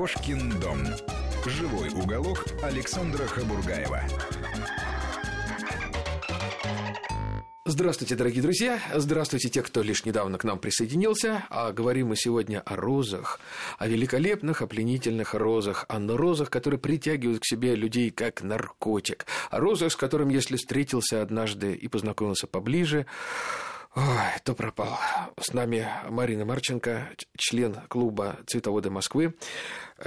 Кошкин дом. Живой уголок Александра Хабургаева. Здравствуйте, дорогие друзья! Здравствуйте, те, кто лишь недавно к нам присоединился. А говорим мы сегодня о розах, о великолепных, о пленительных розах, о розах, которые притягивают к себе людей как наркотик, о розах, с которым, если встретился однажды и познакомился поближе, Ой, то пропал. С нами Марина Марченко, член клуба «Цветоводы Москвы»,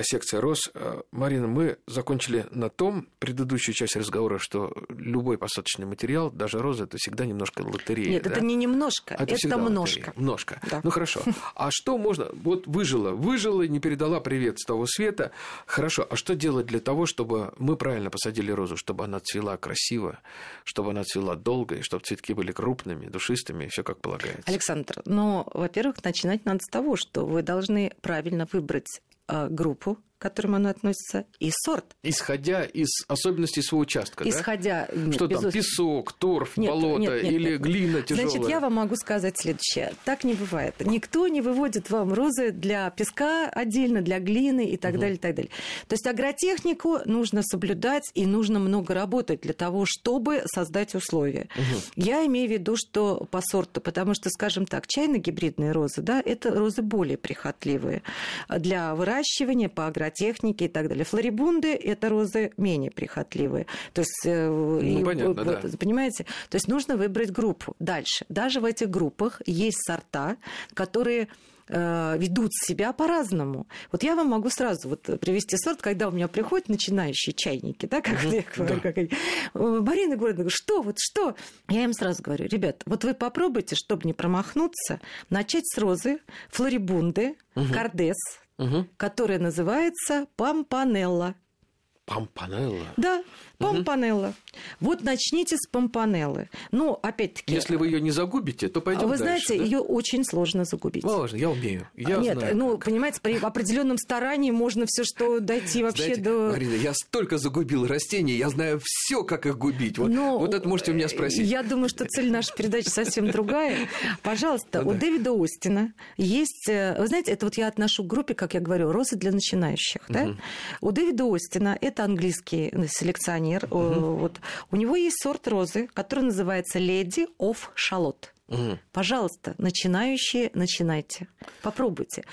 секция РОС. Марина, мы закончили на том, предыдущую часть разговора, что любой посадочный материал, даже роза, это всегда немножко лотерея. Нет, да? это не немножко, это, всегда множко. лотерея. Множко. Да. Ну хорошо. А что можно... Вот выжила, выжила, не передала привет с того света. Хорошо, а что делать для того, чтобы мы правильно посадили розу, чтобы она цвела красиво, чтобы она цвела долго, и чтобы цветки были крупными, душистыми, все как полагается? Александр, ну, во-первых, начинать надо с того, что вы должны правильно выбрать э, группу, к которым она относится, и сорт. Исходя из особенностей своего участка, да? Исходя... нет, Что там, песок, торф, Нет, болото нет, нет, или нет. глина тяжелая? Значит, я вам могу сказать следующее. Так не бывает. Никто не выводит вам розы для песка отдельно, для глины и так далее, и так далее. То есть агротехнику нужно соблюдать и нужно много работать для того, чтобы создать условия. Я имею в виду, что по сорту, потому что, скажем так, чайно-гибридные розы, да, это розы более прихотливые для выращивания по агротехнике и так далее. Флорибунды – это розы менее прихотливые. То есть, э, и понятно, вот, да. Понимаете? То есть нужно выбрать группу. Дальше. Даже в этих группах есть сорта, которые э, ведут себя по-разному. Вот я вам могу сразу вот привести сорт, когда у меня приходят начинающие чайники, да, как я говорю, как они. Э, Марина говорит, что, вот что? Я им сразу говорю, ребят, вот вы попробуйте, чтобы не промахнуться, начать с розы, флорибунды, кардес, Мгм. которая называется пампанелла. Пампанелла. Да, помпанелла. Вот начните с помпанеллы. Ну, опять-таки... Если вы ее не загубите, то пойдем а вы дальше, знаете, да? ее очень сложно загубить. Важно, я умею. Я Нет, знаю. ну, понимаете, при определенном старании можно все что дойти вообще Знаете, до... Марина, я столько загубил растений, я знаю все, как их губить. Вот, Но, вот это можете у меня спросить. Ну, Я думаю, что цель нашей передачи совсем другая. Пожалуйста, Ну у да. Дэвида Остина есть... э, Вы знаете, это вот я отношу к группе, как я говорю, розы для начинающих. У Дэвида Остина, это английский э, селекционер, э, вот, у него есть сорт розы, который называется Lady of Charlotte. Мгм. Пожалуйста, начинающие, начинайте. Попробуйте.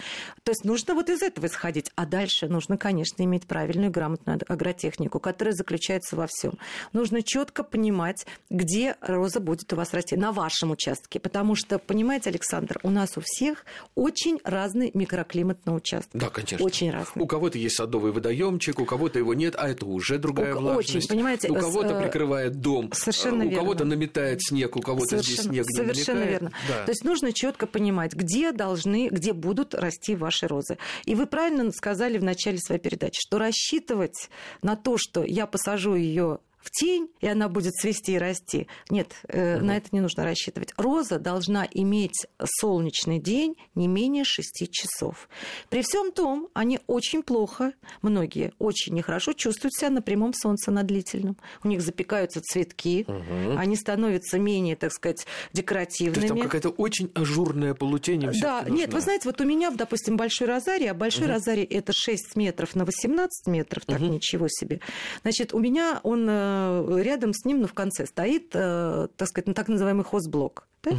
То есть нужно вот из этого исходить. А дальше нужно, конечно, иметь правильную грамотную агротехнику, которая заключается во всем. Нужно четко понимать, где роза будет у вас расти, на вашем участке. Потому что, понимаете, Александр, у нас у всех очень разный микроклимат на участке. Да, конечно. Очень разный. У кого-то есть садовый водоемчик, у кого-то его нет, а это уже другая У- влажность. очень, понимаете, у кого-то э, прикрывает дом, совершенно у кого-то наметает снег, у кого-то здесь снег не совершенно намекает. верно. Да. То есть нужно четко понимать, где должны, где будут расти ваши розы. И вы правильно сказали в начале своей передачи, что рассчитывать на то, что я посажу ее в тень, и она будет цвести и расти. Нет, э, на это не нужно рассчитывать. Роза должна иметь солнечный день не менее 6 часов. При всем том, они очень плохо, многие очень нехорошо чувствуют себя на прямом солнце, на длительном. У них запекаются цветки, они становятся менее, так сказать, То декоративными. есть там какая-то очень ажурная полутень. Да, нет, вы знаете, вот у меня, допустим, большой розарий, а большой розарий это 6 метров на 18 метров, так ничего себе. Значит, у меня он э, рядом с ним, ну, в конце стоит, э, так сказать, ну, так называемый хозблок. да?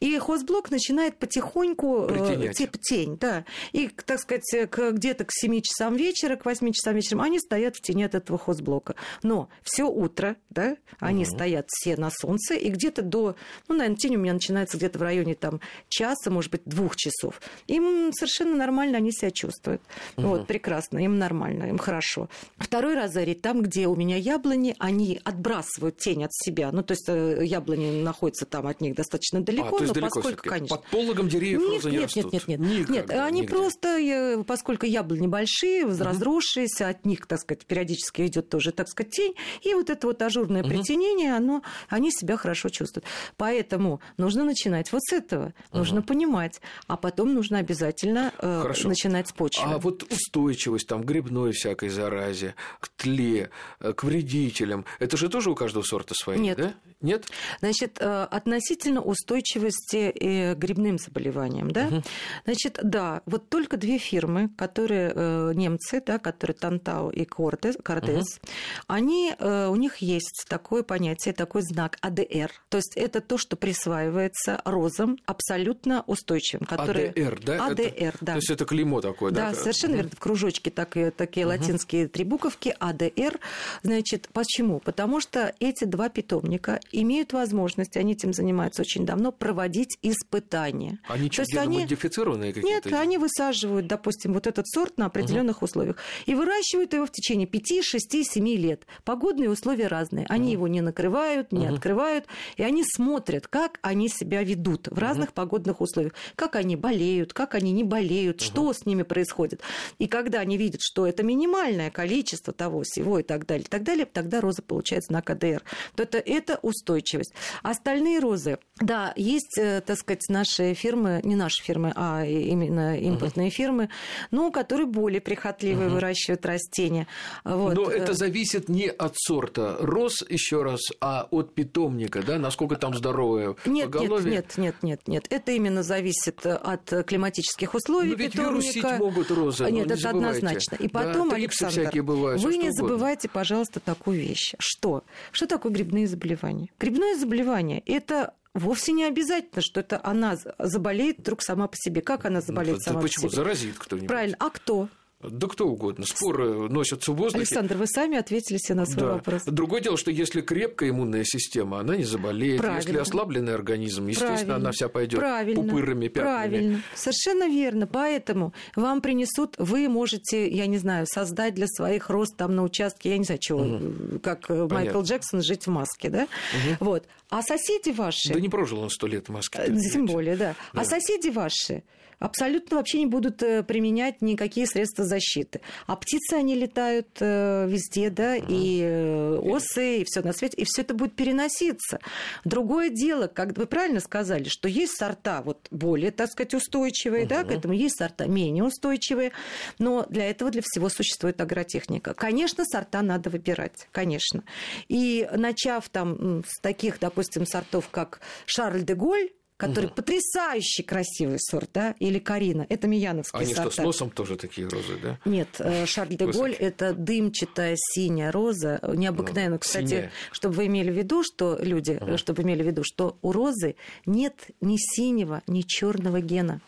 И хозблок начинает потихоньку э, Притенять. типа тень, да. И, так сказать, к- где-то к 7 часам вечера, к 8 часам вечера они стоят в тени от этого хозблока. Но все утро, да, они стоят все на солнце, и где-то до, ну, наверное, тень у меня начинается где-то в районе там часа, может быть, двух часов. Им совершенно нормально они себя чувствуют. Вот, прекрасно, им нормально, им хорошо. Второй розарий, там, где у меня яблони, они отбрасывают тень от себя. Ну, то есть э, яблони находятся там от них достаточно далеко, А, но далеко поскольку, конечно... Под пологом деревьев Нет, розы не нет, нет, растут. нет, нет, нет. Никогда, Они нигде. просто, э, поскольку яблони большие, разросшиеся, от них, так сказать, периодически идет тоже, так сказать, тень, и вот это вот ажурное притенение, оно, они себя хорошо чувствуют. Поэтому нужно начинать вот с этого, нужно понимать, а потом нужно обязательно э, начинать с почвы. А вот устойчивость там грибной всякой заразе, к тле, э, к вредителям, это же тоже у каждого сорта свои, Нет. да? Нет? Значит, э, относительно устойчивости и грибным заболеваниям. Да? Угу. Значит, да, вот только две фирмы, которые э, немцы, да, которые Тантау и Кортес, Кортес угу. они, э, у них есть такое понятие, такой знак АДР. То есть это то, что присваивается розам абсолютно устойчивым. Которые... АДР, да? АДР, это, да. То есть это клеймо такое, да? Да, совершенно угу. верно. В кружочке так, такие угу. латинские три буковки АДР. Значит, почему? Потому что эти два питомника имеют возможность, они этим занимаются очень давно, проводить испытания. Они что, модифицированные какие-то? Нет, они высаживают, допустим, вот этот сорт на определенных угу. условиях и выращивают его в течение 5, 6, 7 лет. Погодные условия разные. Они угу. его не накрывают, не угу. открывают, и они смотрят, как они себя ведут в разных угу. погодных условиях, как они болеют, как они не болеют, угу. что с ними происходит. И когда они видят, что это минимальное количество того, всего и так далее, и так далее, тогда роза получает знак АДР. То это, это устойчивость. Остальные розы, да, есть, э, так сказать, наши фирмы, не наши фирмы, а именно импортные uh-huh. фирмы, ну, которые более прихотливые uh-huh. выращивают растения. Вот. Но это зависит не от сорта роз, еще раз, а от питомника, да, насколько там здоровое нет, поголовье? Нет, нет, нет, нет, нет. Это именно зависит от климатических условий Но ведь питомника. могут розы, Нет, не это забывайте. однозначно. И потом, да, Александр, бывают, вы не угодно. забывайте, пожалуйста, такую вещь. Что? Что такое грибные заболевания? Грибное заболевание – это Вовсе не обязательно, что это она заболеет вдруг сама по себе. Как она заболеет ну, сама почему? по себе? Заразит кто-нибудь. Правильно. А кто? Да кто угодно. Споры носятся в воздухе. Александр, вы сами ответили себе на свой да. вопрос. Другое дело, что если крепкая иммунная система, она не заболеет. Правильно. Если ослабленный организм, естественно, Правильно. она вся пойдет Правильно. пупырами, пятнами. Правильно. Совершенно верно. Поэтому вам принесут, вы можете, я не знаю, создать для своих рост там на участке, я не знаю, чего, угу. как Понятно. Майкл Джексон жить в маске, да? Угу. Вот. А соседи ваши... Да не прожил он сто лет в маске. Тем более, да. да. А соседи ваши абсолютно вообще не будут э, применять никакие средства защиты. А птицы, они летают э, везде, да, и э, осы, и все на свете, и все это будет переноситься. Другое дело, как вы правильно сказали, что есть сорта вот более, так сказать, устойчивые, uh-huh. да, к этому есть сорта менее устойчивые, но для этого для всего существует агротехника. Конечно, сорта надо выбирать, конечно. И начав там с таких, допустим, сортов, как Шарль де Голь, который угу. потрясающе красивый сорт, да, или Карина. Это Мияновские Они сорта. что, с носом тоже такие розы, да? Нет, э, Шарль де Голь – это дымчатая синяя роза, необыкновенно. Ну, Кстати, синяя. чтобы вы имели в виду, что люди, угу. чтобы имели в виду, что у розы нет ни синего, ни черного гена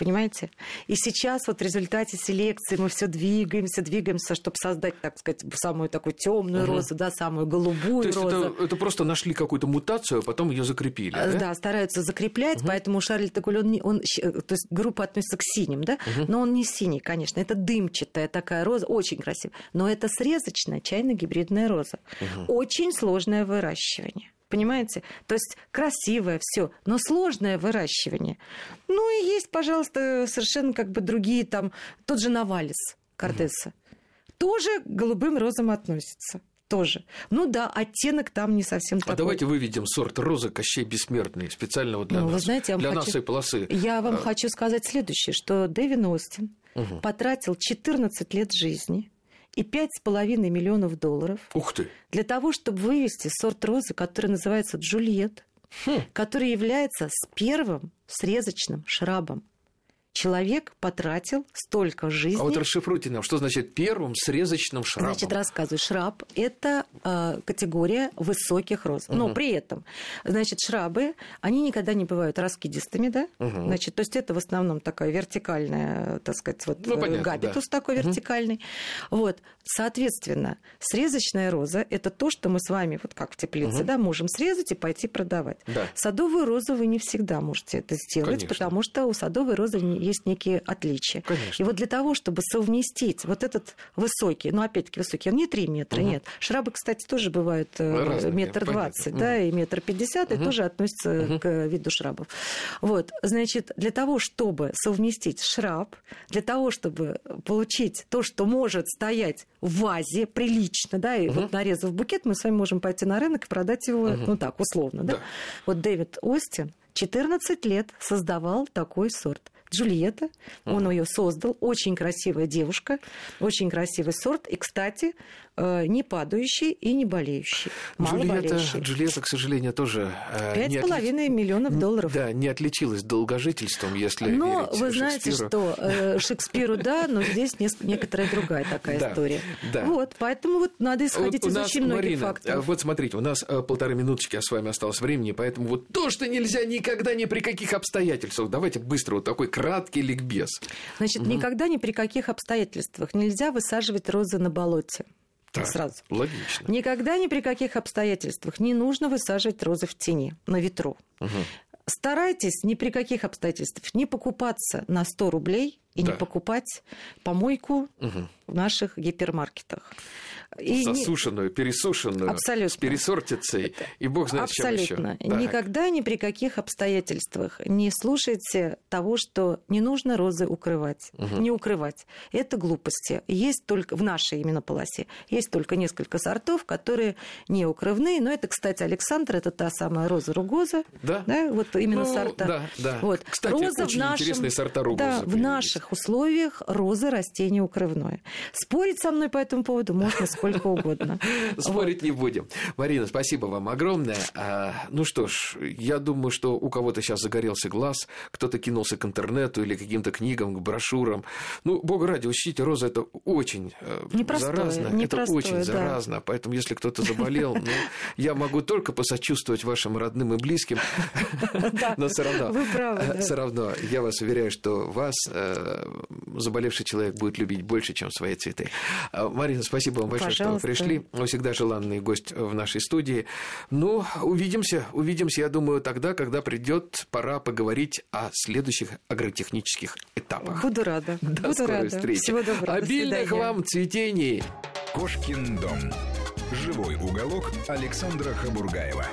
понимаете? И сейчас вот в результате селекции мы все двигаемся, двигаемся, чтобы создать, так сказать, самую такую темную угу. розу, да, самую голубую То есть розу. Это, это просто нашли какую-то мутацию, а потом ее закрепили, да? Да, стараются закреплять, угу. поэтому Шарль Теголь, он, он, то есть группа относится к синим, да, угу. но он не синий, конечно, это дымчатая такая роза, очень красивая, но это срезочная чайно-гибридная роза, угу. очень сложное выращивание. Понимаете? То есть красивое все, но сложное выращивание. Ну и есть, пожалуйста, совершенно как бы другие там, тот же Навалис Кардеса. Угу. Тоже к голубым розам относится тоже. Ну да, оттенок там не совсем а такой. А давайте выведем сорт розы Кощей Бессмертный специально вот для ну, нас. Вы знаете, я для хочу... нашей полосы. Я вам а... хочу сказать следующее, что Дэвин Остин угу. потратил 14 лет жизни и 5,5 миллионов долларов Ух ты. для того, чтобы вывести сорт розы, который называется Джульет, хм. который является с первым срезочным шрабом человек потратил столько жизни. А вот расшифруйте нам, что значит первым срезочным шрабом? Значит, рассказываю. Шраб – это э, категория высоких роз. Угу. Но при этом, значит, шрабы, они никогда не бывают раскидистыми, да? Угу. Значит, то есть это в основном такая вертикальная, так сказать, вот ну, понятно, габитус да. такой вертикальный. Угу. Вот, соответственно, срезочная роза – это то, что мы с вами, вот как в теплице, угу. да, можем срезать и пойти продавать. Да. Садовую розу вы не всегда можете это сделать, Конечно. потому что у садовой розы есть некие отличия. Конечно. И вот для того, чтобы совместить вот этот высокий, ну, опять-таки высокий, он не 3 метра, угу. нет. Шрабы, кстати, тоже бывают э, Разные, метр двадцать, да, угу. и метр пятьдесят, угу. и тоже относятся угу. к виду шрабов. Вот, значит, для того, чтобы совместить шраб, для того, чтобы получить то, что может стоять в вазе прилично, да, и угу. вот нарезав букет, мы с вами можем пойти на рынок и продать его, угу. ну так, условно, да. да. Вот Дэвид Остин 14 лет создавал такой сорт. Джульетта. Он ее создал. Очень красивая девушка, очень красивый сорт. И, кстати, э, не падающий и не болеющий. Джульетта, Джульетта, к сожалению, тоже... Э, Пять с половиной миллионов долларов. Да, не отличилась долгожительством, если Но вы знаете, что э, Шекспиру, да, но здесь некоторая другая такая история. Вот, поэтому вот надо исходить из очень многих факторов. Вот смотрите, у нас полторы минуточки, а с вами осталось времени, поэтому вот то, что нельзя никогда ни при каких обстоятельствах, давайте быстро вот такой краткий ликбез. Значит, угу. никогда ни при каких обстоятельствах нельзя высаживать розы на болоте. Так, сразу. Логично. Никогда ни при каких обстоятельствах не нужно высаживать розы в тени, на ветру. Угу. Старайтесь ни при каких обстоятельствах не покупаться на 100 рублей и да. не покупать помойку угу. в наших гипермаркетах. И Засушенную, не... пересушенную, Абсолютно. с пересортицей, и бог знает Абсолютно. чем еще. Никогда ни при каких обстоятельствах не слушайте того, что не нужно розы укрывать, угу. не укрывать. Это глупости. Есть только в нашей именно полосе, есть только несколько сортов, которые не укрывные, но это, кстати, Александр, это та самая роза ругоза, да, да вот именно ну, сорта. Да, да. Вот. Кстати, роза очень в нашем... интересные сорта ругоза. Да, в наших условиях роза растение укрывное. Спорить со мной по этому поводу можно сколько угодно. Спорить не будем. Марина, спасибо вам огромное. А, ну что ж, я думаю, что у кого-то сейчас загорелся глаз, кто-то кинулся к интернету или каким-то книгам, к брошюрам. Ну, бога ради, учтите, роза это очень э, непростое, заразно. Непростое, это очень да. заразно. Поэтому, если кто-то заболел, ну, я могу только посочувствовать вашим родным и близким. Но все равно, все равно, я вас уверяю, что вас э, заболевший человек будет любить больше, чем свои цветы. А, Марина, спасибо вам большое, что вы пришли. Вы всегда желанный гость в нашей студии. Ну, увидимся, увидимся, я думаю, тогда, когда придет пора поговорить о следующих агротехнических этапах. Буду рада. До Буду скорой рада. встречи. Всего доброго. Обильных вам цветений. Кошкин дом. Живой уголок Александра Хабургаева.